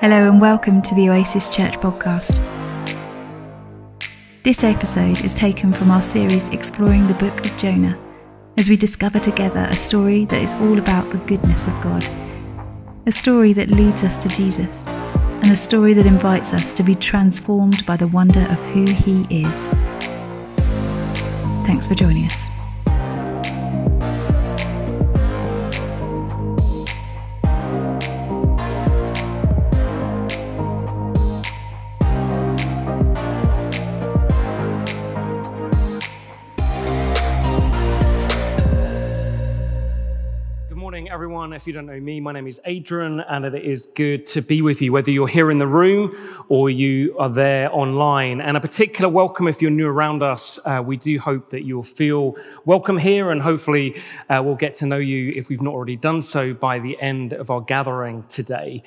Hello and welcome to the Oasis Church podcast. This episode is taken from our series exploring the book of Jonah as we discover together a story that is all about the goodness of God, a story that leads us to Jesus, and a story that invites us to be transformed by the wonder of who He is. Thanks for joining us. Everyone. If you don't know me, my name is Adrian, and it is good to be with you, whether you're here in the room or you are there online. And a particular welcome if you're new around us. Uh, we do hope that you'll feel welcome here, and hopefully, uh, we'll get to know you if we've not already done so by the end of our gathering today.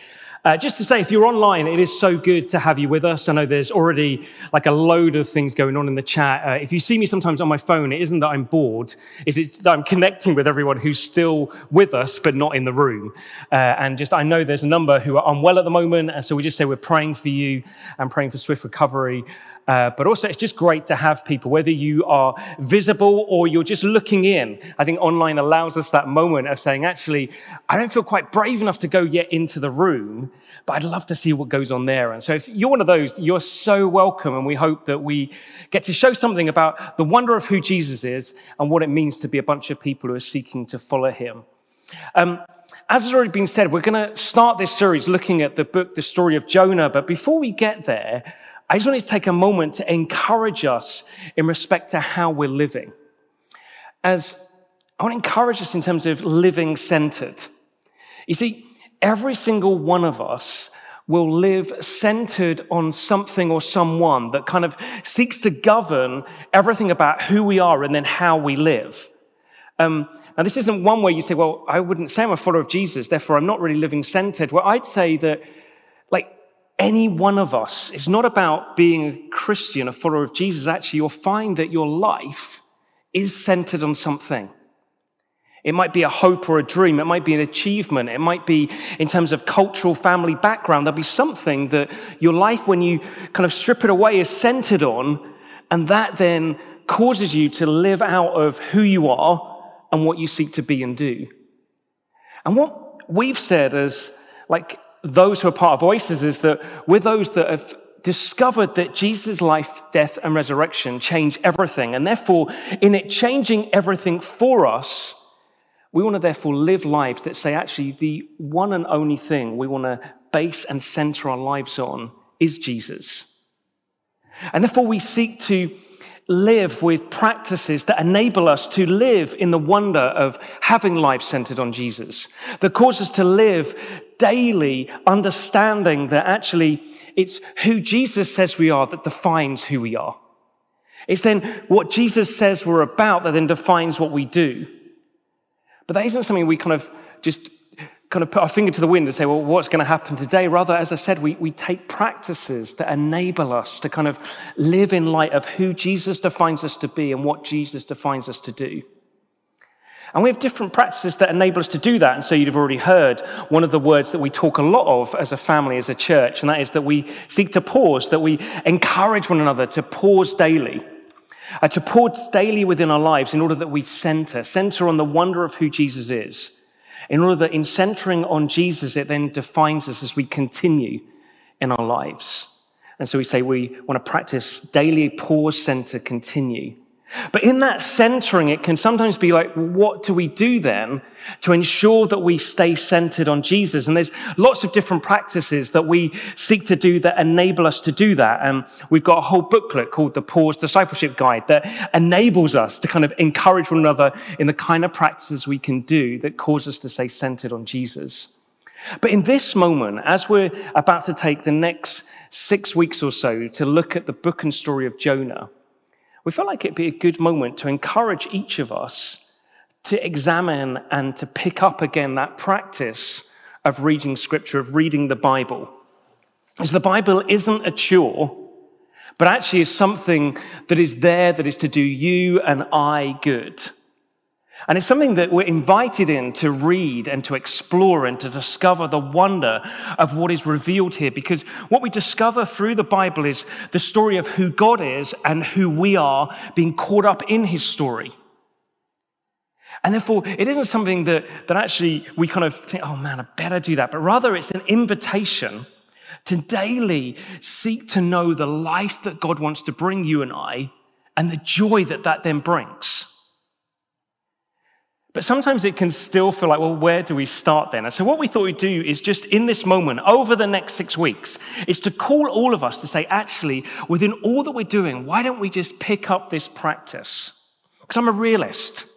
Uh, just to say, if you're online, it is so good to have you with us. I know there's already like a load of things going on in the chat. Uh, if you see me sometimes on my phone, it isn't that I'm bored, is it that I'm connecting with everyone who's still with us, but not in the room. Uh, and just, I know there's a number who are unwell at the moment. And so we just say we're praying for you and praying for swift recovery. Uh, but also, it's just great to have people, whether you are visible or you're just looking in. I think online allows us that moment of saying, actually, I don't feel quite brave enough to go yet into the room, but I'd love to see what goes on there. And so, if you're one of those, you're so welcome. And we hope that we get to show something about the wonder of who Jesus is and what it means to be a bunch of people who are seeking to follow him. Um, as has already been said, we're going to start this series looking at the book, the story of Jonah. But before we get there, I just wanted to take a moment to encourage us in respect to how we're living. As I want to encourage us in terms of living centered. You see, every single one of us will live centered on something or someone that kind of seeks to govern everything about who we are and then how we live. Um, and this isn't one where you say, well, I wouldn't say I'm a follower of Jesus, therefore I'm not really living centered. Well, I'd say that, like, any one of us. It's not about being a Christian, a follower of Jesus. Actually, you'll find that your life is centered on something. It might be a hope or a dream. It might be an achievement. It might be in terms of cultural family background. There'll be something that your life, when you kind of strip it away, is centered on. And that then causes you to live out of who you are and what you seek to be and do. And what we've said as like those who are part of Oasis is that we're those that have discovered that Jesus' life, death, and resurrection change everything. And therefore, in it changing everything for us, we want to therefore live lives that say, actually, the one and only thing we want to base and center our lives on is Jesus. And therefore, we seek to live with practices that enable us to live in the wonder of having life centered on Jesus, that cause us to live daily understanding that actually it's who Jesus says we are that defines who we are. It's then what Jesus says we're about that then defines what we do. But that isn't something we kind of just kind of put our finger to the wind and say, well, what's going to happen today? Rather, as I said, we, we take practices that enable us to kind of live in light of who Jesus defines us to be and what Jesus defines us to do. And we have different practices that enable us to do that. And so you'd have already heard one of the words that we talk a lot of as a family, as a church, and that is that we seek to pause, that we encourage one another to pause daily. Uh, to pause daily within our lives in order that we center, center on the wonder of who Jesus is. In order that in centering on Jesus, it then defines us as we continue in our lives. And so we say we want to practice daily pause, center, continue. But in that centering, it can sometimes be like, what do we do then to ensure that we stay centered on Jesus? And there's lots of different practices that we seek to do that enable us to do that. And we've got a whole booklet called the Pause Discipleship Guide that enables us to kind of encourage one another in the kind of practices we can do that cause us to stay centered on Jesus. But in this moment, as we're about to take the next six weeks or so to look at the book and story of Jonah, we felt like it'd be a good moment to encourage each of us to examine and to pick up again that practice of reading scripture, of reading the Bible. As the Bible isn't a chore, but actually is something that is there that is to do you and I good. And it's something that we're invited in to read and to explore and to discover the wonder of what is revealed here. Because what we discover through the Bible is the story of who God is and who we are being caught up in his story. And therefore, it isn't something that, that actually we kind of think, oh man, I better do that. But rather, it's an invitation to daily seek to know the life that God wants to bring you and I and the joy that that then brings. But sometimes it can still feel like, well, where do we start then? And so what we thought we'd do is just in this moment, over the next six weeks, is to call all of us to say, actually, within all that we're doing, why don't we just pick up this practice? Because I'm a realist.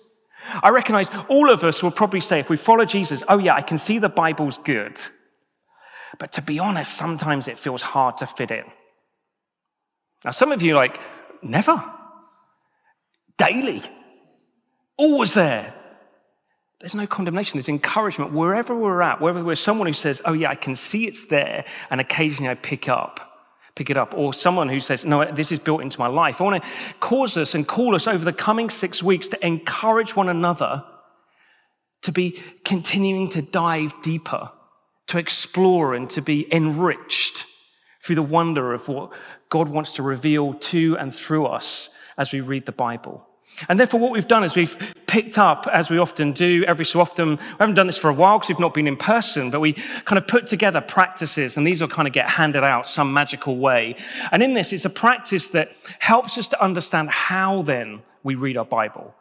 I recognize all of us will probably say, if we follow Jesus, oh yeah, I can see the Bible's good. But to be honest, sometimes it feels hard to fit in. Now, some of you like, never. Daily. Always there. There's no condemnation, there's encouragement wherever we're at, wherever we're someone who says, Oh, yeah, I can see it's there, and occasionally I pick up. Pick it up, or someone who says, No, this is built into my life. I want to cause us and call us over the coming six weeks to encourage one another to be continuing to dive deeper, to explore and to be enriched through the wonder of what God wants to reveal to and through us as we read the Bible. And therefore, what we've done is we've picked up, as we often do every so often, we haven't done this for a while because we've not been in person, but we kind of put together practices, and these will kind of get handed out some magical way. And in this, it's a practice that helps us to understand how then we read our Bible.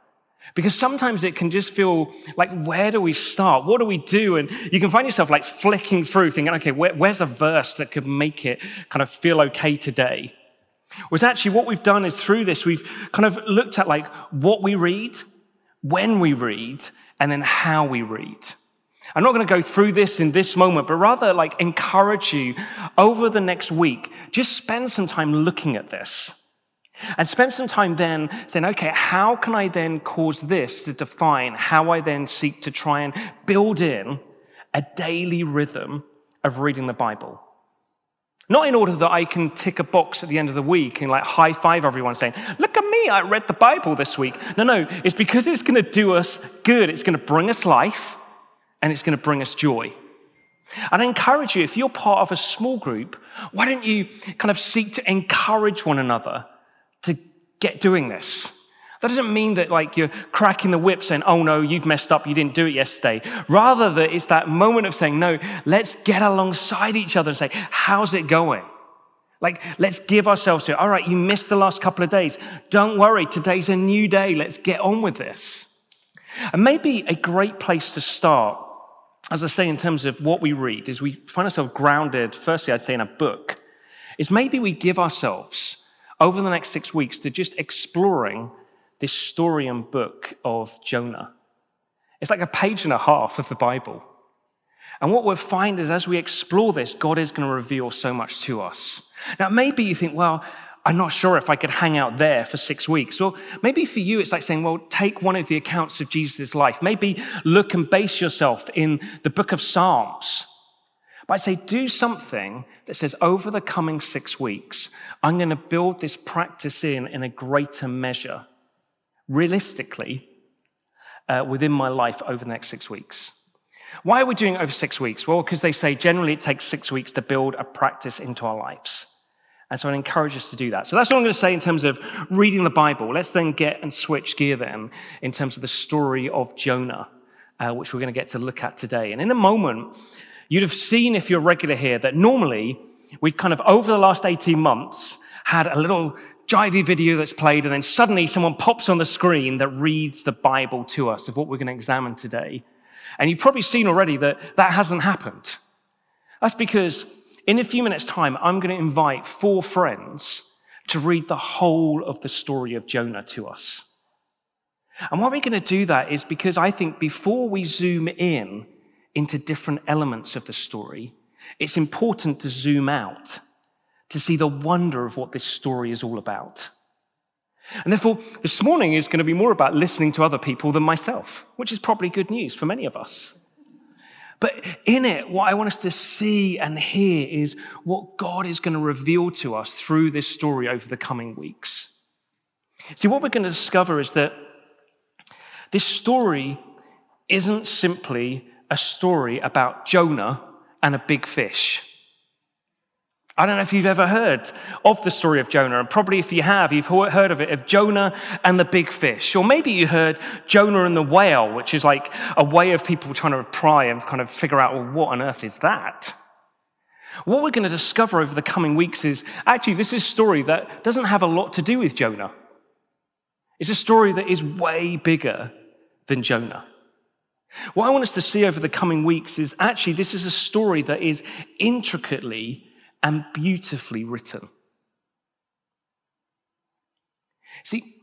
Because sometimes it can just feel like, where do we start? What do we do? And you can find yourself like flicking through, thinking, okay, where, where's a verse that could make it kind of feel okay today? Was actually what we've done is through this, we've kind of looked at like what we read, when we read, and then how we read. I'm not going to go through this in this moment, but rather like encourage you over the next week, just spend some time looking at this. And spend some time then saying, okay, how can I then cause this to define how I then seek to try and build in a daily rhythm of reading the Bible? Not in order that I can tick a box at the end of the week and like high five everyone saying, look at me, I read the Bible this week. No, no, it's because it's going to do us good. It's going to bring us life and it's going to bring us joy. And I encourage you, if you're part of a small group, why don't you kind of seek to encourage one another to get doing this? That doesn't mean that like you're cracking the whip saying, oh no, you've messed up, you didn't do it yesterday. Rather that it's that moment of saying, no, let's get alongside each other and say, how's it going? Like, let's give ourselves to it. All right, you missed the last couple of days. Don't worry, today's a new day. Let's get on with this. And maybe a great place to start, as I say, in terms of what we read, is we find ourselves grounded, firstly, I'd say, in a book, is maybe we give ourselves over the next six weeks to just exploring this story and book of Jonah. It's like a page and a half of the Bible. And what we'll find is as we explore this, God is going to reveal so much to us. Now, maybe you think, well, I'm not sure if I could hang out there for six weeks. Or maybe for you, it's like saying, well, take one of the accounts of Jesus' life. Maybe look and base yourself in the book of Psalms. But I'd say do something that says, over the coming six weeks, I'm going to build this practice in in a greater measure realistically uh, within my life over the next six weeks. Why are we doing it over six weeks? Well, because they say generally it takes six weeks to build a practice into our lives. And so I encourage us to do that. So that's what I'm going to say in terms of reading the Bible. Let's then get and switch gear then in terms of the story of Jonah, uh, which we're going to get to look at today. And in a moment, you'd have seen if you're regular here that normally we've kind of over the last 18 months had a little jivey video that's played, and then suddenly someone pops on the screen that reads the Bible to us of what we're going to examine today. And you've probably seen already that that hasn't happened. That's because in a few minutes' time, I'm going to invite four friends to read the whole of the story of Jonah to us. And why we're going to do that is because I think before we zoom in into different elements of the story, it's important to zoom out to see the wonder of what this story is all about. And therefore, this morning is going to be more about listening to other people than myself, which is probably good news for many of us. But in it, what I want us to see and hear is what God is going to reveal to us through this story over the coming weeks. See, what we're going to discover is that This story isn't simply a story about Jonah and a big fish. I don't know if you've ever heard of the story of Jonah, and probably if you have, you've heard of it, of Jonah and the big fish. Or maybe you heard Jonah and the whale, which is like a way of people trying to pry and kind of figure out, well, what on earth is that? What we're going to discover over the coming weeks is actually this is a story that doesn't have a lot to do with Jonah. It's a story that is way bigger than Jonah. What I want us to see over the coming weeks is actually this is a story that is intricately and beautifully written. See,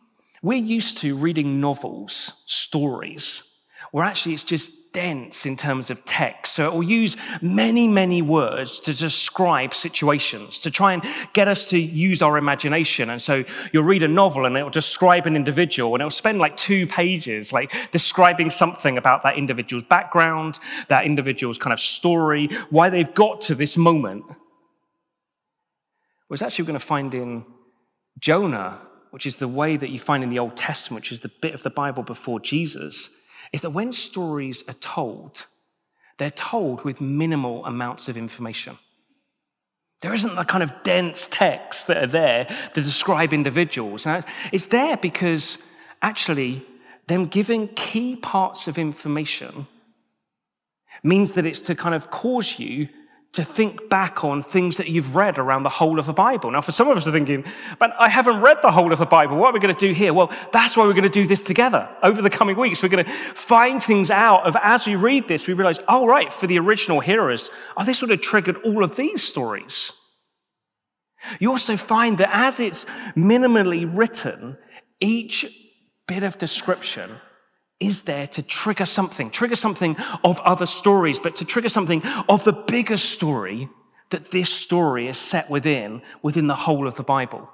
we're used to reading novels, stories, where actually it's just dense in terms of text. So it will use many, many words to describe situations, to try and get us to use our imagination. And so you'll read a novel and it'll describe an individual and it'll spend like two pages, like describing something about that individual's background, that individual's kind of story, why they've got to this moment was actually going to find in Jonah, which is the way that you find in the Old Testament, which is the bit of the Bible before Jesus, is that when stories are told, they're told with minimal amounts of information. There isn't the kind of dense texts that are there to describe individuals. Now, it's there because actually, them giving key parts of information means that it's to kind of cause you to think back on things that you've read around the whole of the Bible. Now, for some of us are thinking, but I haven't read the whole of the Bible. What are we going to do here? Well, that's why we're going to do this together over the coming weeks. We're going to find things out of as we read this, we realize, oh, right, for the original hearers, oh, they sort of triggered all of these stories. You also find that as it's minimally written, each bit of description is there to trigger something, trigger something of other stories, but to trigger something of the bigger story that this story is set within, within the whole of the Bible.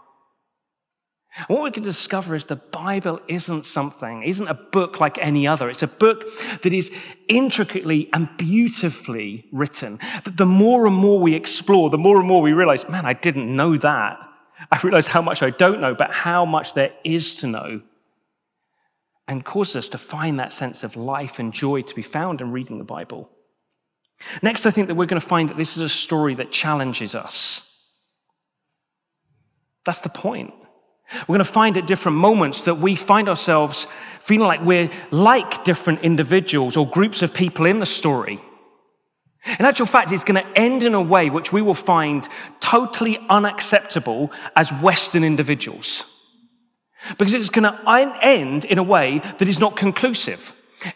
And what we can discover is the Bible isn't something, isn't a book like any other. It's a book that is intricately and beautifully written. That the more and more we explore, the more and more we realize, man, I didn't know that. I realize how much I don't know, but how much there is to know and causes us to find that sense of life and joy to be found in reading the Bible. Next, I think that we're going to find that this is a story that challenges us. That's the point. We're going to find at different moments that we find ourselves feeling like we're like different individuals or groups of people in the story. In actual fact, it's going to end in a way which we will find totally unacceptable as Western individuals. Because it's going to end in a way that is not conclusive.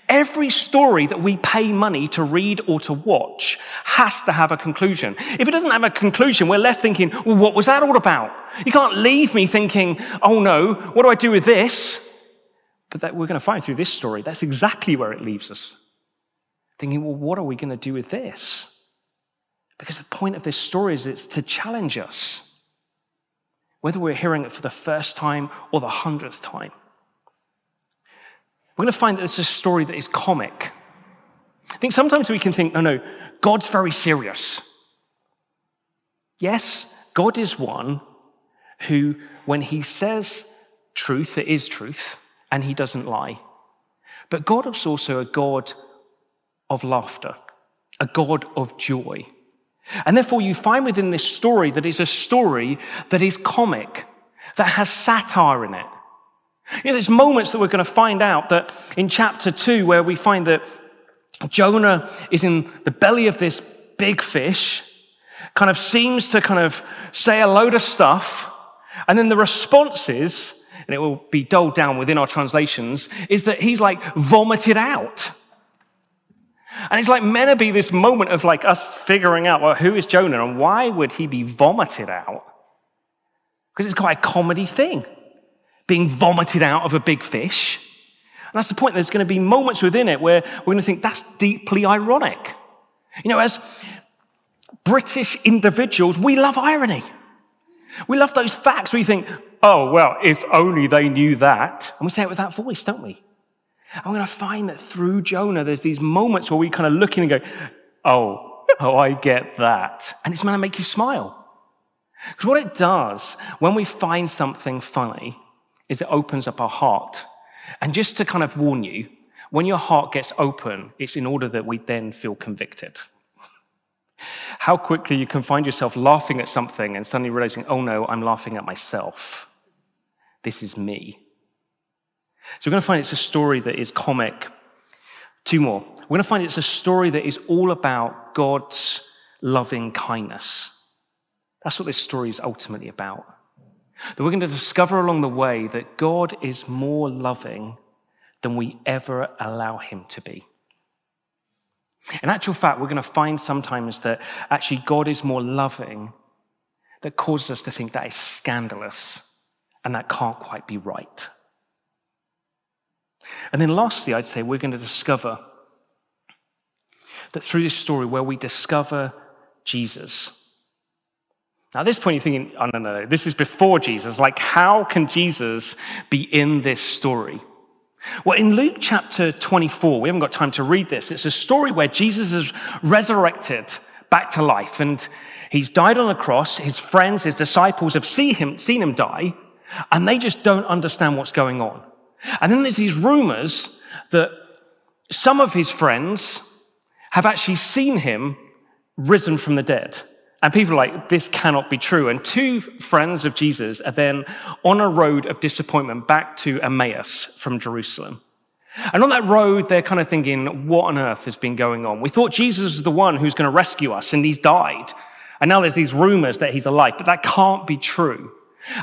Every story that we pay money to read or to watch has to have a conclusion. If it doesn't have a conclusion, we're left thinking, well, what was that all about? You can't leave me thinking, oh no, what do I do with this? But that we're going to find through this story, that's exactly where it leaves us. Thinking, well, what are we going to do with this? Because the point of this story is it's to challenge us whether we're hearing it for the first time or the hundredth time. We're going to find that it's a story that is comic. I think sometimes we can think, no, no, God's very serious. Yes, God is one who, when he says truth, it is truth, and he doesn't lie. But God is also a God of laughter, a God of joy. And therefore, you find within this story that it's a story that is comic, that has satire in it. You know, there's moments that we're going to find out that in chapter two, where we find that Jonah is in the belly of this big fish, kind of seems to kind of say a load of stuff, and then the response is, and it will be doled down within our translations, is that he's like vomited out. And it's like meant to be this moment of like us figuring out, well, who is Jonah and why would he be vomited out? Because it's quite a comedy thing, being vomited out of a big fish. And that's the point. There's going to be moments within it where we're going to think that's deeply ironic. You know, as British individuals, we love irony. We love those facts where you think, oh, well, if only they knew that. And we say it with that voice, don't we? I'm going to find that through Jonah, there's these moments where we kind of look in and go, oh, oh, I get that. And it's going to make you smile. Because what it does when we find something funny is it opens up our heart And just to kind of warn you, when your heart gets open, it's in order that we then feel convicted. How quickly you can find yourself laughing at something and suddenly realizing, oh no, I'm laughing at myself. This is me. So we're going to find it's a story that is comic. Two more. We're going to find it's a story that is all about God's loving kindness. That's what this story is ultimately about. That we're going to discover along the way that God is more loving than we ever allow him to be. In actual fact, we're going to find sometimes that actually God is more loving that causes us to think that is scandalous and that can't quite be right. And then lastly, I'd say we're going to discover that through this story where we discover Jesus. Now, at this point, you're thinking, oh, no, no, no, this is before Jesus. Like, how can Jesus be in this story? Well, in Luke chapter 24, we haven't got time to read this. It's a story where Jesus is resurrected back to life and he's died on a cross. His friends, his disciples have seen him, seen him die and they just don't understand what's going on. And then there's these rumors that some of his friends have actually seen him risen from the dead. And people are like, this cannot be true. And two friends of Jesus are then on a road of disappointment back to Emmaus from Jerusalem. And on that road, they're kind of thinking, what on earth has been going on? We thought Jesus was the one who's going to rescue us, and he's died. And now there's these rumors that he's alive, but that can't be true.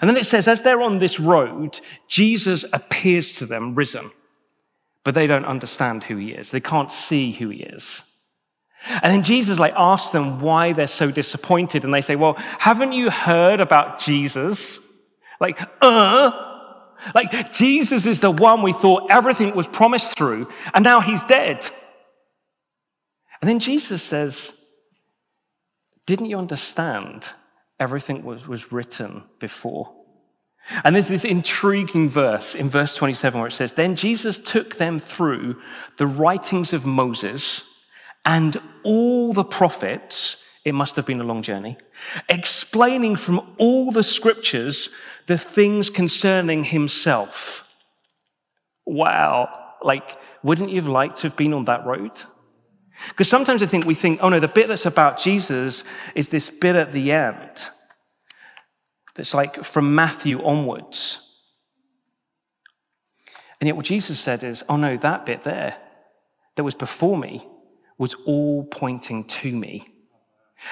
And then it says, as they're on this road, Jesus appears to them risen, but they don't understand who he is. They can't see who he is. And then Jesus like asks them why they're so disappointed. And they say, well, haven't you heard about Jesus? Like, uh, like Jesus is the one we thought everything was promised through, and now he's dead. And then Jesus says, didn't you understand everything was, was written before? And there's this intriguing verse in verse 27 where it says, Then Jesus took them through the writings of Moses and all the prophets, it must have been a long journey, explaining from all the scriptures the things concerning himself. Wow. Like, wouldn't you have liked to have been on that road? Because sometimes I think we think, oh no, the bit that's about Jesus is this bit at the end that's like from Matthew onwards. And yet, what Jesus said is, oh no, that bit there that was before me was all pointing to me.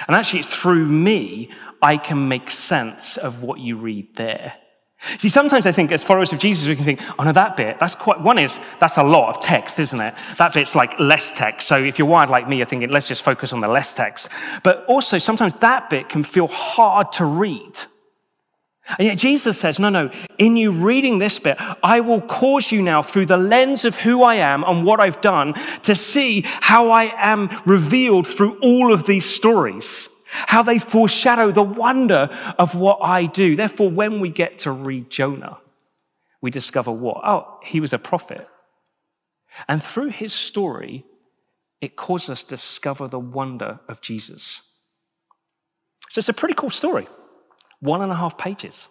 And actually, it's through me I can make sense of what you read there. See, sometimes I think as followers of Jesus, we can think, oh no, that bit, that's quite, one is, that's a lot of text, isn't it? That bit's like less text. So if you're wired like me, you're thinking, let's just focus on the less text. But also, sometimes that bit can feel hard to read. And yet Jesus says, no, no, in you reading this bit, I will cause you now through the lens of who I am and what I've done to see how I am revealed through all of these stories, how they foreshadow the wonder of what I do. Therefore, when we get to read Jonah, we discover what? Oh, he was a prophet. And through his story, it causes us to discover the wonder of Jesus. So it's a pretty cool story. One and a half pages.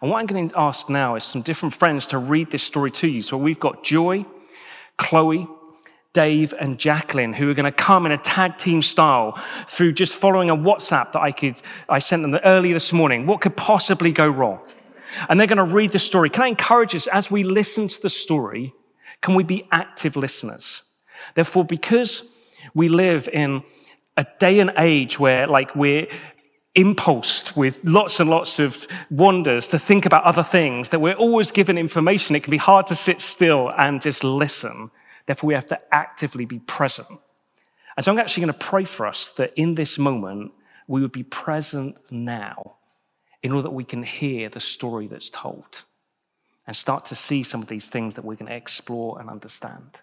And what I'm going to ask now is some different friends to read this story to you. So we've got Joy, Chloe, Dave, and Jacqueline who are going to come in a tag team style through just following a WhatsApp that I could, I sent them earlier this morning. What could possibly go wrong? And they're going to read the story. Can I encourage us as we listen to the story, can we be active listeners? Therefore, because we live in a day and age where like we're impulsed with lots and lots of wonders to think about other things, that we're always given information. It can be hard to sit still and just listen. Therefore, we have to actively be present. And so I'm actually going to pray for us that in this moment, we would be present now in order that we can hear the story that's told and start to see some of these things that we're going to explore and understand.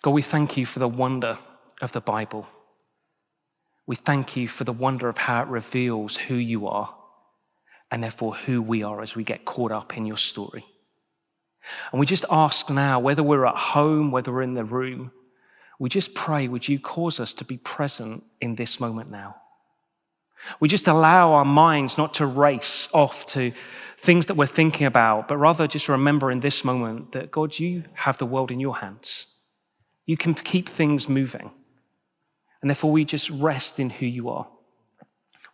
God, we thank you for the wonder of the Bible. We thank you for the wonder of how it reveals who you are and therefore who we are as we get caught up in your story. And we just ask now, whether we're at home, whether we're in the room, we just pray, would you cause us to be present in this moment now? We just allow our minds not to race off to things that we're thinking about, but rather just remember in this moment that God, you have the world in your hands. You can keep things moving. And therefore, we just rest in who you are.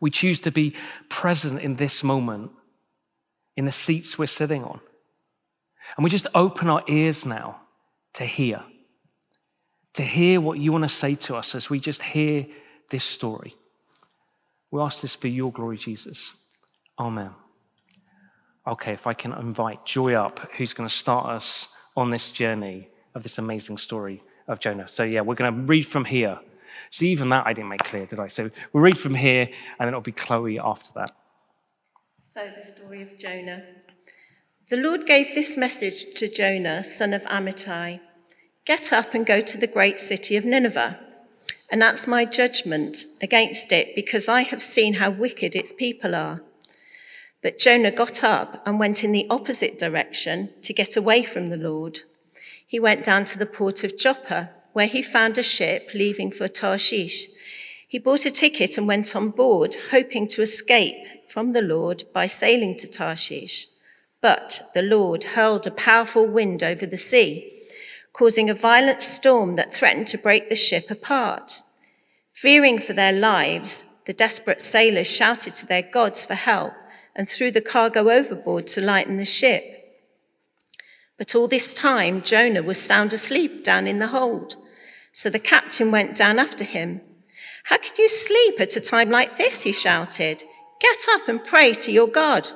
We choose to be present in this moment, in the seats we're sitting on. And we just open our ears now to hear, to hear what you want to say to us as we just hear this story. We ask this for your glory, Jesus. Amen. Okay, if I can invite Joy up, who's going to start us on this journey of this amazing story of Jonah. So, yeah, we're going to read from here. So, even that I didn't make clear, did I? So, we'll read from here, and then it'll be Chloe after that. So, the story of Jonah. The Lord gave this message to Jonah, son of Amittai Get up and go to the great city of Nineveh, and that's my judgment against it, because I have seen how wicked its people are. But Jonah got up and went in the opposite direction to get away from the Lord. He went down to the port of Joppa, where he found a ship leaving for Tarshish. He bought a ticket and went on board, hoping to escape from the Lord by sailing to Tarshish. But the Lord hurled a powerful wind over the sea, causing a violent storm that threatened to break the ship apart. Fearing for their lives, the desperate sailors shouted to their gods for help and threw the cargo overboard to lighten the ship. But all this time, Jonah was sound asleep down in the hold. So the captain went down after him. How can you sleep at a time like this? He shouted. Get up and pray to your God.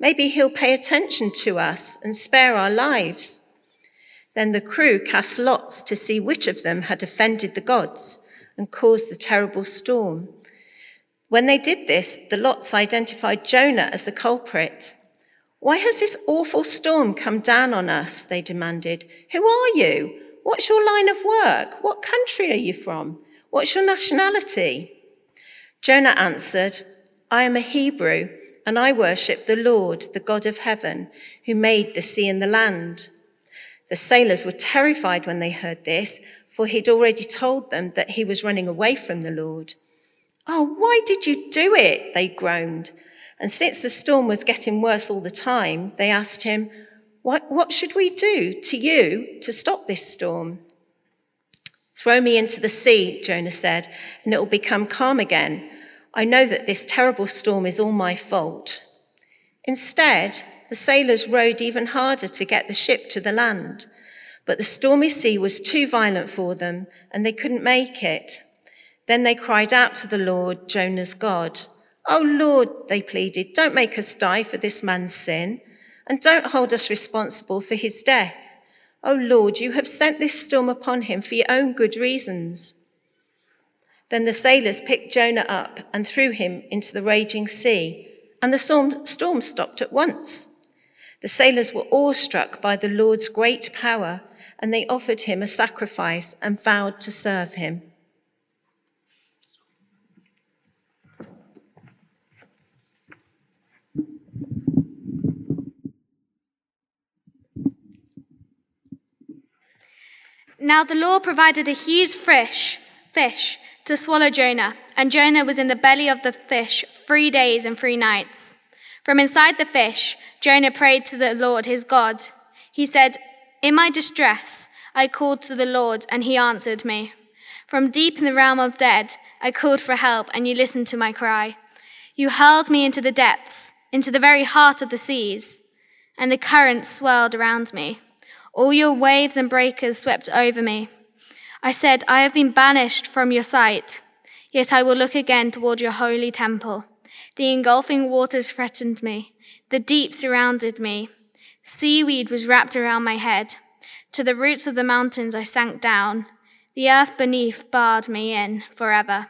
Maybe he'll pay attention to us and spare our lives. Then the crew cast lots to see which of them had offended the gods and caused the terrible storm. When they did this, the lots identified Jonah as the culprit. Why has this awful storm come down on us? They demanded. Who are you? What's your line of work? What country are you from? What's your nationality? Jonah answered, I am a Hebrew, and I worship the Lord, the God of heaven, who made the sea and the land. The sailors were terrified when they heard this, for he'd already told them that he was running away from the Lord. Oh, why did you do it? They groaned. And since the storm was getting worse all the time, they asked him, What, what should we do to you to stop this storm? Throw me into the sea, Jonah said, and it will become calm again. I know that this terrible storm is all my fault. Instead, the sailors rowed even harder to get the ship to the land. But the stormy sea was too violent for them, and they couldn't make it. Then they cried out to the Lord, Jonah's God. Oh Lord, they pleaded, don't make us die for this man's sin, and don't hold us responsible for his death. Oh Lord, you have sent this storm upon him for your own good reasons. Then the sailors picked Jonah up and threw him into the raging sea, and the storm stopped at once. The sailors were awestruck by the Lord's great power, and they offered him a sacrifice and vowed to serve him. Now the Lord provided a huge fish, fish to swallow Jonah, and Jonah was in the belly of the fish three days and three nights. From inside the fish, Jonah prayed to the Lord his God. He said, In my distress, I called to the Lord, and he answered me. From deep in the realm of dead, I called for help, and you listened to my cry. You hurled me into the depths, into the very heart of the seas, and the currents swirled around me. All your waves and breakers swept over me. I said, I have been banished from your sight, yet I will look again toward your holy temple. The engulfing waters threatened me. The deep surrounded me. Seaweed was wrapped around my head. To the roots of the mountains I sank down. The earth beneath barred me in forever.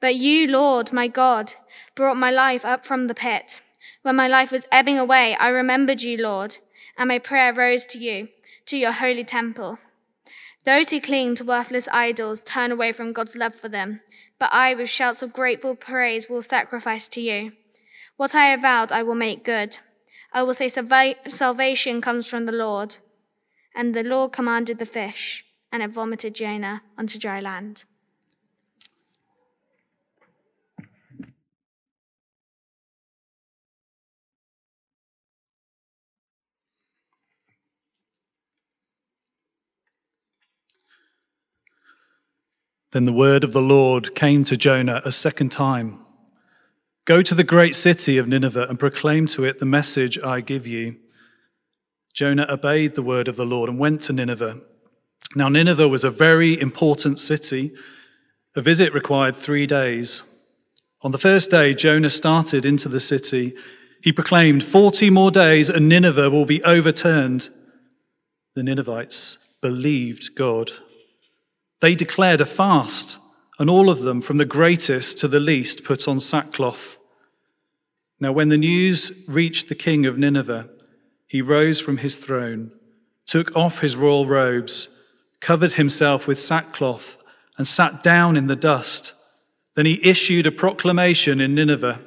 But you, Lord, my God, brought my life up from the pit. When my life was ebbing away, I remembered you, Lord, and my prayer rose to you to your holy temple. Those who cling to worthless idols turn away from God's love for them, but I, with shouts of grateful praise, will sacrifice to you. What I have vowed, I will make good. I will say salvation comes from the Lord. And the Lord commanded the fish, and it vomited Jonah onto dry land. Then the word of the Lord came to Jonah a second time Go to the great city of Nineveh and proclaim to it the message I give you. Jonah obeyed the word of the Lord and went to Nineveh. Now, Nineveh was a very important city. A visit required three days. On the first day, Jonah started into the city. He proclaimed, 40 more days and Nineveh will be overturned. The Ninevites believed God. They declared a fast, and all of them, from the greatest to the least, put on sackcloth. Now, when the news reached the king of Nineveh, he rose from his throne, took off his royal robes, covered himself with sackcloth, and sat down in the dust. Then he issued a proclamation in Nineveh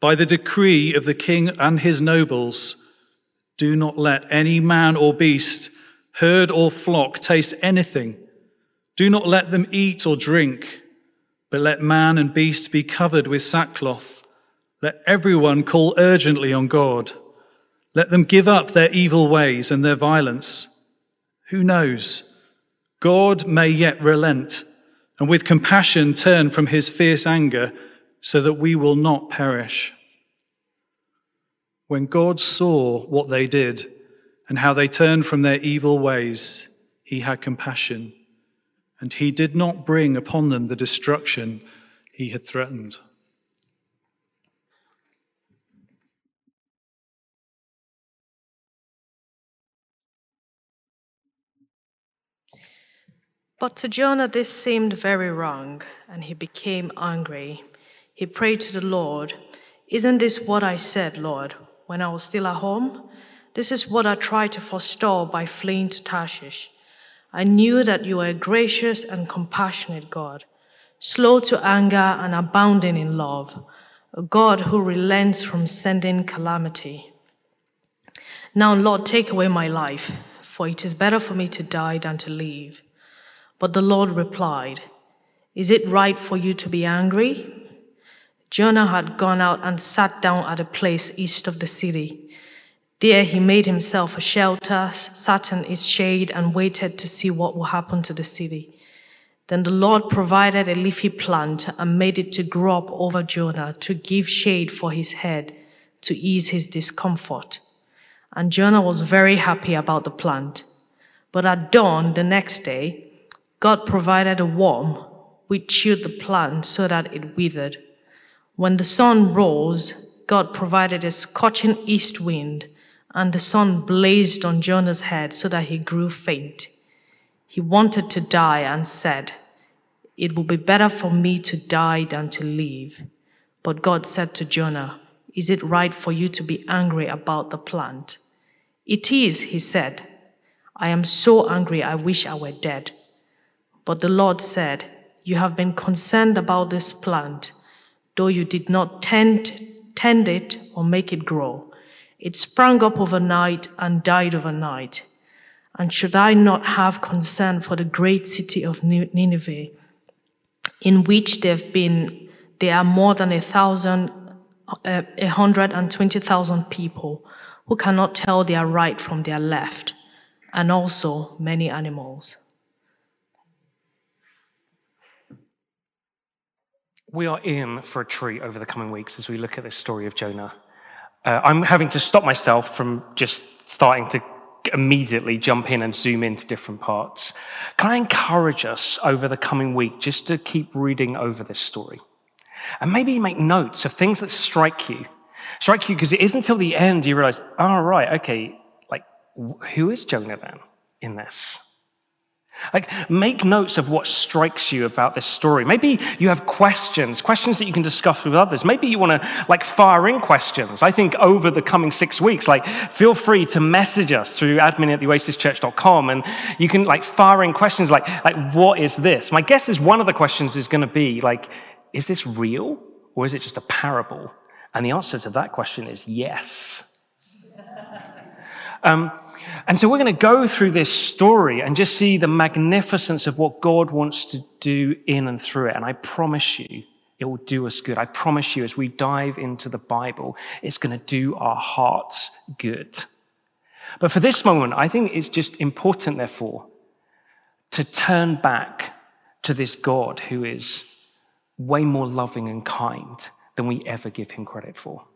By the decree of the king and his nobles, do not let any man or beast, herd or flock taste anything do not let them eat or drink, but let man and beast be covered with sackcloth. Let everyone call urgently on God. Let them give up their evil ways and their violence. Who knows? God may yet relent and with compassion turn from his fierce anger so that we will not perish. When God saw what they did and how they turned from their evil ways, he had compassion and he did not bring upon them the destruction he had threatened. But to Jonah this seemed very wrong, and he became angry. He prayed to the Lord, Isn't this what I said, Lord, when I was still at home? This is what I tried to forestall by fleeing to Tarshish. I knew that you are a gracious and compassionate God, slow to anger and abounding in love, a God who relents from sending calamity. Now, Lord, take away my life, for it is better for me to die than to live. But the Lord replied, Is it right for you to be angry? Jonah had gone out and sat down at a place east of the city. There he made himself a shelter, sat in its shade, and waited to see what would happen to the city. Then the Lord provided a leafy plant and made it to grow up over Jonah to give shade for his head, to ease his discomfort. And Jonah was very happy about the plant. But at dawn the next day, God provided a worm which chewed the plant so that it withered. When the sun rose, God provided a scorching east wind and the sun blazed on Jonah's head so that he grew faint. He wanted to die and said, It will be better for me to die than to live. But God said to Jonah, Is it right for you to be angry about the plant? It is, he said. I am so angry, I wish I were dead. But the Lord said, You have been concerned about this plant, though you did not tend, tend it or make it grow. It sprang up overnight and died overnight. And should I not have concern for the great city of Nineveh, in which there have been there are more than a thousand, uh, a hundred and twenty thousand people who cannot tell their right from their left, and also many animals. We are in for a treat over the coming weeks as we look at this story of Jonah. Uh, I'm having to stop myself from just starting to immediately jump in and zoom into different parts. Can I encourage us over the coming week just to keep reading over this story? And maybe make notes of things that strike you. Strike you because it isn't until the end you realize, oh, right, okay, like, who is Jonah then in this? Like, make notes of what strikes you about this story. Maybe you have questions, questions that you can discuss with others. Maybe you want to, like, fire in questions. I think over the coming six weeks, like, feel free to message us through admin at theoasischurch.com and you can, like, fire in questions like, like, what is this? My guess is one of the questions is going to be, like, is this real or is it just a parable? And the answer to that question is yes. Um, and so we're going to go through this story and just see the magnificence of what God wants to do in and through it. And I promise you, it will do us good. I promise you, as we dive into the Bible, it's going to do our hearts good. But for this moment, I think it's just important, therefore, to turn back to to this God who is way more loving and kind than we ever give him credit for.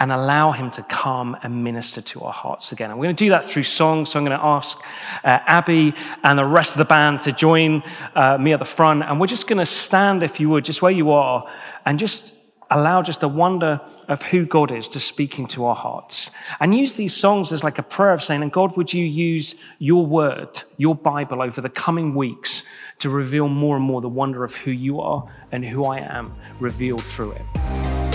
And allow him to come and minister to our hearts again. And we're going to do that through song. So I'm going to ask uh, Abby and the rest of the band to join uh, me at the front. And we're just going to stand, if you would, just where you are, and just allow just the wonder of who God is to speak into our hearts. And use these songs as like a prayer of saying, and God, would you use your word, your Bible over the coming weeks to reveal more and more the wonder of who you are and who I am revealed through it.